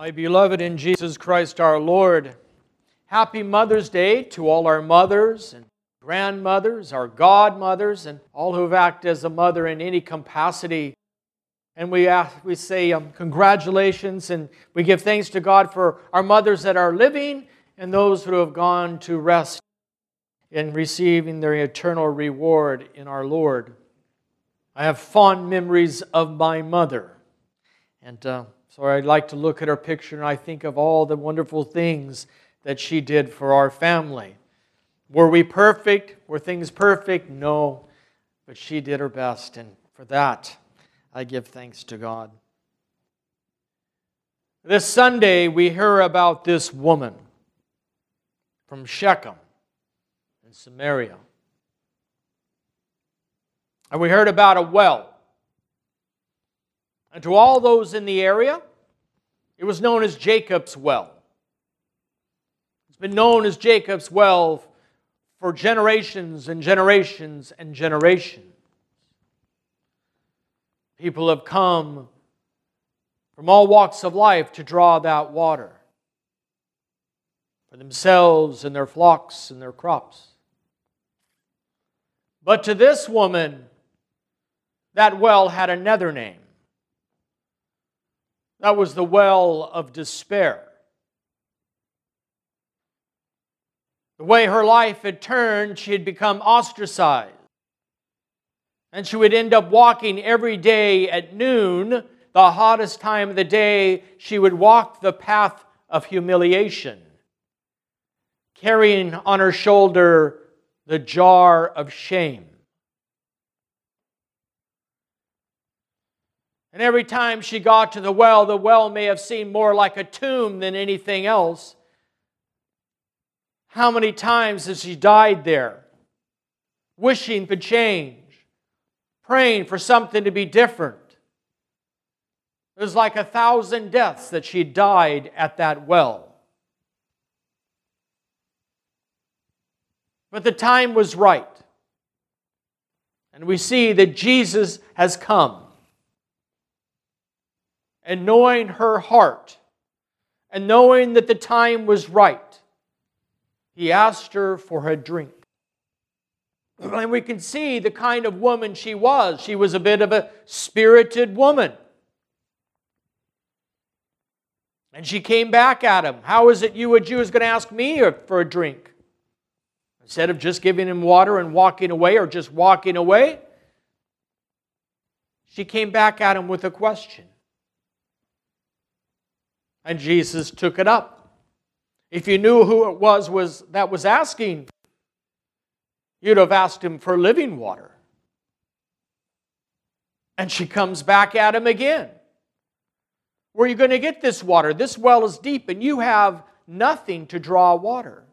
My beloved in Jesus Christ our Lord, happy Mother's Day to all our mothers and grandmothers, our godmothers, and all who've acted as a mother in any capacity. And we, ask, we say um, congratulations and we give thanks to God for our mothers that are living and those who have gone to rest in receiving their eternal reward in our Lord. I have fond memories of my mother. And uh, so I'd like to look at her picture and I think of all the wonderful things that she did for our family. Were we perfect? Were things perfect? No. But she did her best, and for that, I give thanks to God. This Sunday, we hear about this woman from Shechem in Samaria. And we heard about a well. And to all those in the area, it was known as Jacob's well. It's been known as Jacob's well for generations and generations and generations. People have come from all walks of life to draw that water for themselves and their flocks and their crops. But to this woman, that well had another name. That was the well of despair. The way her life had turned, she had become ostracized. And she would end up walking every day at noon, the hottest time of the day, she would walk the path of humiliation, carrying on her shoulder the jar of shame. And every time she got to the well, the well may have seemed more like a tomb than anything else. How many times has she died there, wishing for change, praying for something to be different? It was like a thousand deaths that she died at that well. But the time was right. And we see that Jesus has come and knowing her heart and knowing that the time was right, he asked her for a drink. And we can see the kind of woman she was. She was a bit of a spirited woman. And she came back at him. How is it you, a Jew, is going to ask me for a drink? Instead of just giving him water and walking away or just walking away, she came back at him with a question. And Jesus took it up. If you knew who it was, was that was asking, you'd have asked him for living water. And she comes back at him again. Where are you going to get this water? This well is deep, and you have nothing to draw water.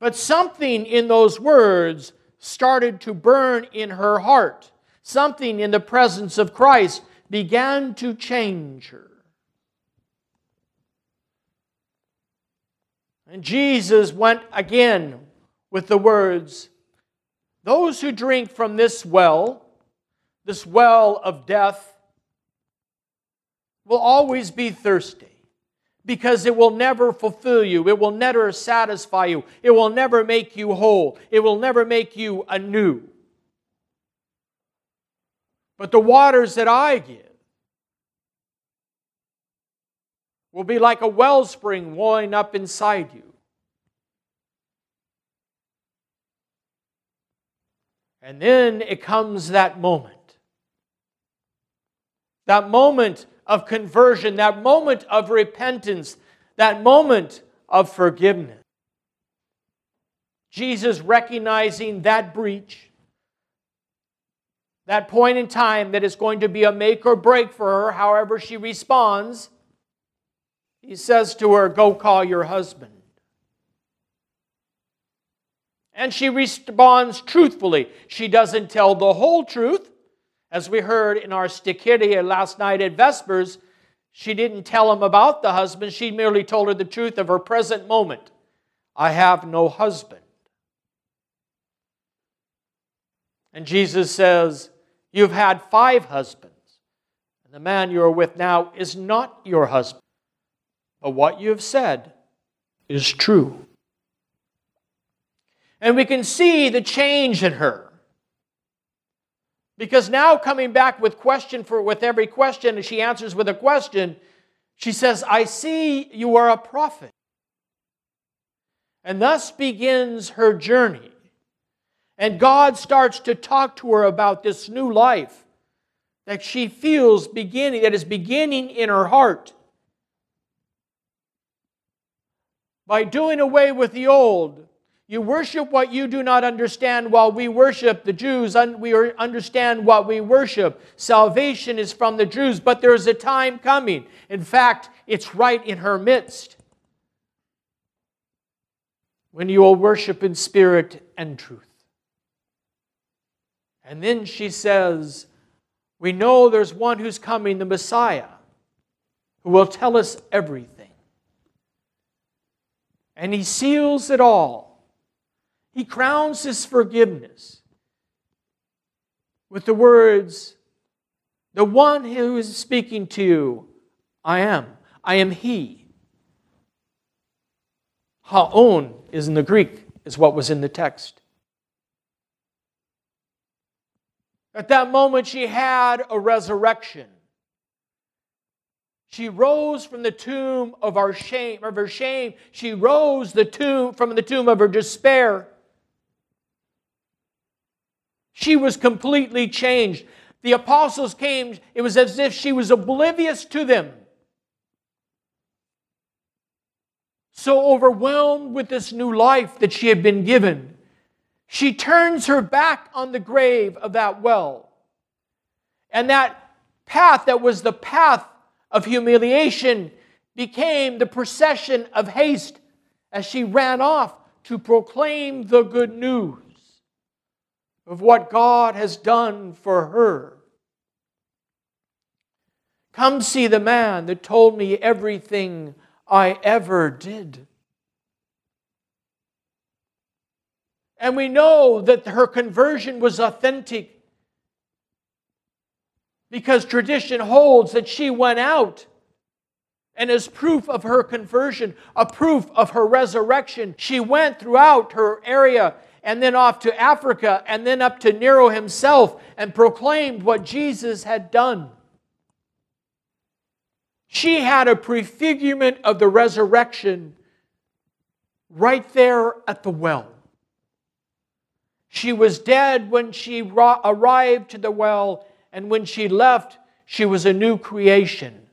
But something in those words started to burn in her heart. Something in the presence of Christ began to change her. And Jesus went again with the words Those who drink from this well, this well of death, will always be thirsty because it will never fulfill you. It will never satisfy you. It will never make you whole. It will never make you anew. But the waters that I give will be like a wellspring welling up inside you. And then it comes that moment. That moment of conversion, that moment of repentance, that moment of forgiveness. Jesus recognizing that breach that point in time that is going to be a make or break for her, however she responds, he says to her, Go call your husband. And she responds truthfully. She doesn't tell the whole truth. As we heard in our stichidia last night at Vespers, she didn't tell him about the husband. She merely told her the truth of her present moment I have no husband. And Jesus says, You've had five husbands, and The man you are with now is not your husband. But what you have said is true. And we can see the change in her. Because now coming back with question for with every question, and she answers with a question, she says, I see you are a prophet. And thus begins her journey. And God starts to talk to her about this new life that she feels beginning, that is beginning in her heart. By doing away with the old, you worship what you do not understand, while we worship the Jews. and We understand what we worship. Salvation is from the Jews, but there is a time coming. In fact, it's right in her midst when you will worship in spirit and truth. And then she says, We know there's one who's coming, the Messiah, who will tell us everything. And he seals it all. He crowns his forgiveness with the words, The one who is speaking to you, I am. I am he. Haon is in the Greek, is what was in the text. At that moment, she had a resurrection. She rose from the tomb of our shame, of her shame. She rose the tomb from the tomb of her despair. She was completely changed. The apostles came, it was as if she was oblivious to them. So overwhelmed with this new life that she had been given, she turns her back on the grave of that well. And that path that was the path of humiliation became the procession of haste as she ran off to proclaim the good news of what God has done for her. Come see the man that told me everything I ever did. And we know that her conversion was authentic because tradition holds that she went out and as proof of her conversion, a proof of her resurrection, she went throughout her area and then off to Africa and then up to Nero himself and proclaimed what Jesus had done. She had a prefigurement of the resurrection right there at the well. She was dead when she arrived to the well, and when she left, she was a new creation.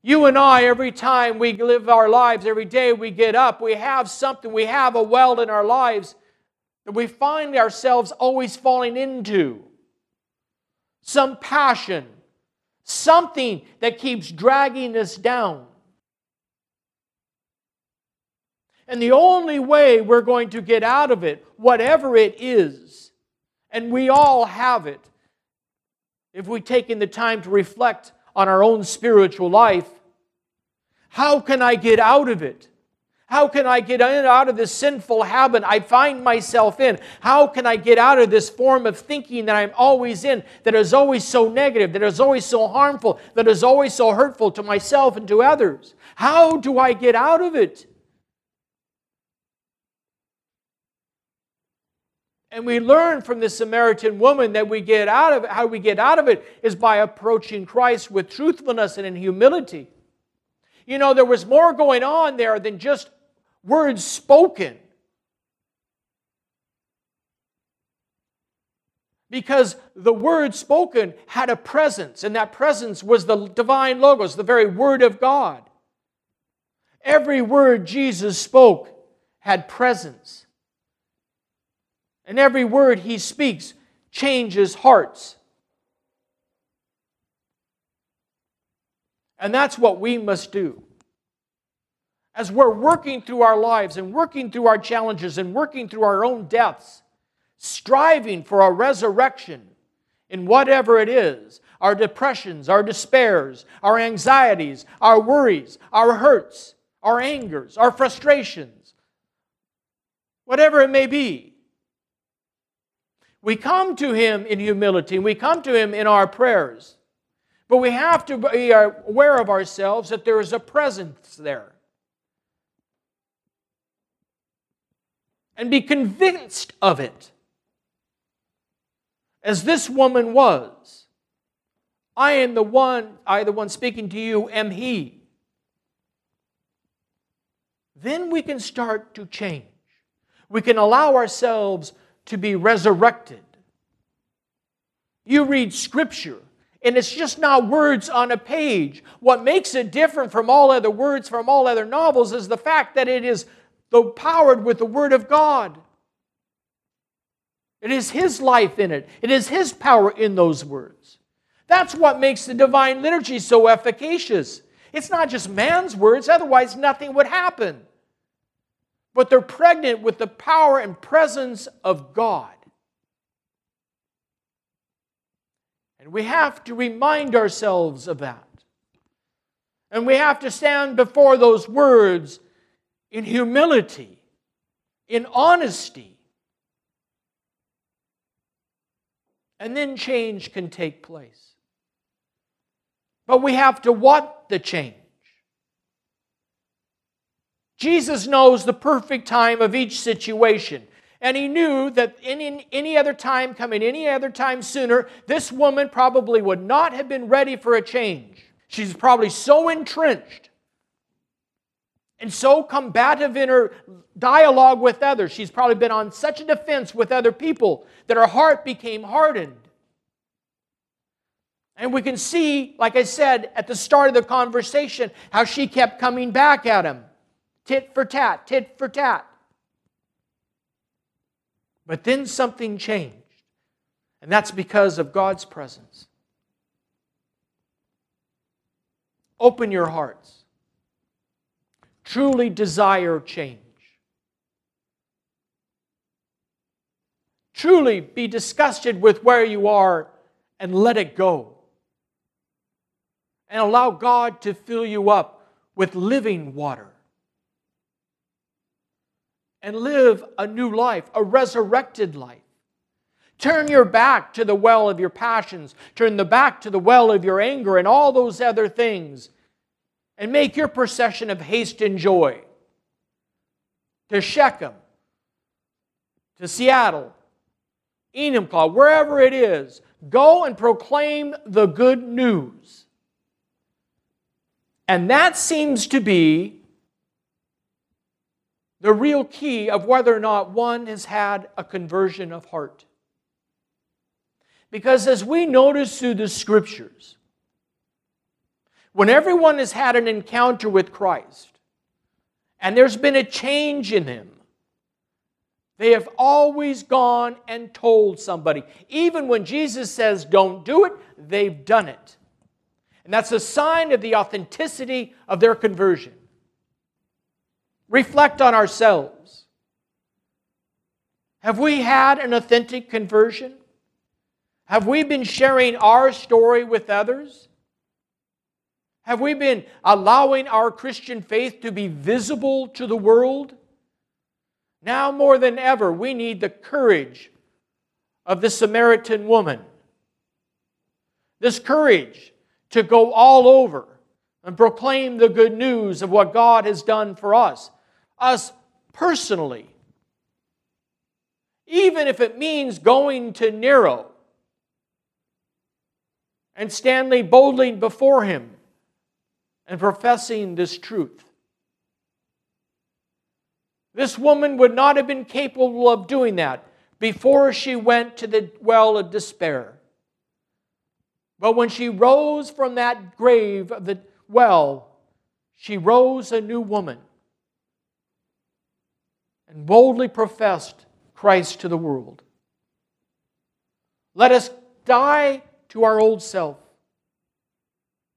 You and I, every time we live our lives, every day we get up, we have something, we have a well in our lives that we find ourselves always falling into. Some passion, something that keeps dragging us down. And the only way we're going to get out of it, whatever it is, and we all have it, if we take in the time to reflect on our own spiritual life, how can I get out of it? How can I get out of this sinful habit I find myself in? How can I get out of this form of thinking that I'm always in, that is always so negative, that is always so harmful, that is always so hurtful to myself and to others? How do I get out of it? And we learn from the Samaritan woman that we get out of how we get out of it is by approaching Christ with truthfulness and in humility. You know, there was more going on there than just words spoken. Because the word spoken had a presence, and that presence was the divine Logos, the very Word of God. Every word Jesus spoke had presence. And every word he speaks changes hearts. And that's what we must do. As we're working through our lives and working through our challenges and working through our own deaths, striving for a resurrection in whatever it is our depressions, our despairs, our anxieties, our worries, our hurts, our angers, our frustrations, whatever it may be We come to Him in humility, we come to Him in our prayers. But we have to be aware of ourselves that there is a presence there. And be convinced of it. As this woman was. I am the one, I the one speaking to you, am he. Then we can start to change. We can allow ourselves to be resurrected. You read Scripture, and it's just not words on a page. What makes it different from all other words from all other novels is the fact that it is powered with the Word of God. It is His life in it, it is His power in those words. That's what makes the divine liturgy so efficacious. It's not just man's words, otherwise, nothing would happen. But they're pregnant with the power and presence of God. And we have to remind ourselves of that. And we have to stand before those words in humility, in honesty. And then change can take place. But we have to want the change. Jesus knows the perfect time of each situation. And he knew that in any other time, coming any other time sooner, this woman probably would not have been ready for a change. She's probably so entrenched and so combative in her dialogue with others. She's probably been on such a defense with other people that her heart became hardened. And we can see, like I said at the start of the conversation, how she kept coming back at him tit for tat, tit for tat. But then something changed. And that's because of God's presence. Open your hearts. Truly desire change. Truly be disgusted with where you are and let it go. And allow God to fill you up with living water and live a new life, a resurrected life. Turn your back to the well of your passions, turn the back to the well of your anger and all those other things, and make your procession of haste and joy to Shechem, to Seattle, Enumclaw, wherever it is. Go and proclaim the good news. And that seems to be the real key of whether or not one has had a conversion of heart. Because as we notice through the scriptures, when everyone has had an encounter with Christ and there's been a change in them, they have always gone and told somebody. Even when Jesus says, don't do it, they've done it. And that's a sign of the authenticity of their conversion reflect on ourselves. Have we had an authentic conversion? Have we been sharing our story with others? Have we been allowing our Christian faith to be visible to the world? Now more than ever, we need the courage of the Samaritan woman. This courage to go all over and proclaim the good news of what God has done for us us personally. Even if it means going to Nero and standing boldly before him and professing this truth. This woman would not have been capable of doing that before she went to the well of despair. But when she rose from that grave of the well, she rose a new woman and boldly professed Christ to the world. Let us die to our old self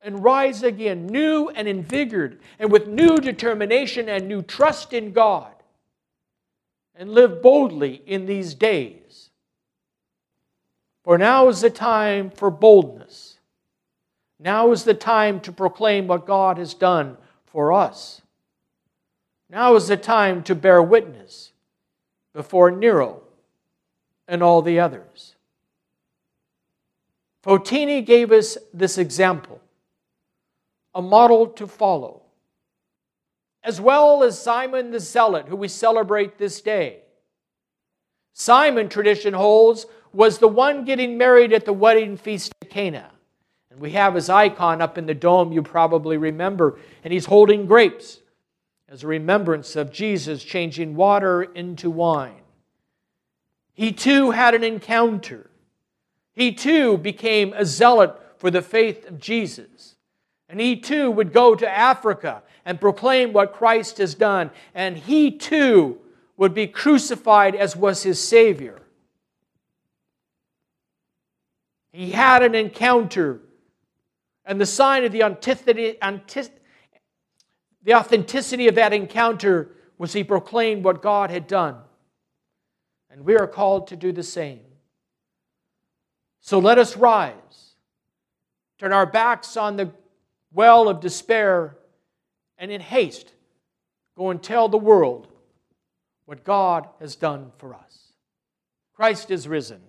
and rise again, new and invigorated, and with new determination and new trust in God, and live boldly in these days. For now is the time for boldness. Now is the time to proclaim what God has done for us. Now is the time to bear witness before Nero and all the others. Fotini gave us this example, a model to follow, as well as Simon the Zealot, who we celebrate this day. Simon, tradition holds, was the one getting married at the wedding feast at Cana. And we have his icon up in the dome, you probably remember, and he's holding grapes as a remembrance of Jesus changing water into wine. He too had an encounter. He too became a zealot for the faith of Jesus. And he too would go to Africa and proclaim what Christ has done. And he too would be crucified as was his Savior. He had an encounter. And the sign of the antithety, antith- the authenticity of that encounter was he proclaimed what God had done. And we are called to do the same. So let us rise, turn our backs on the well of despair, and in haste go and tell the world what God has done for us. Christ is risen.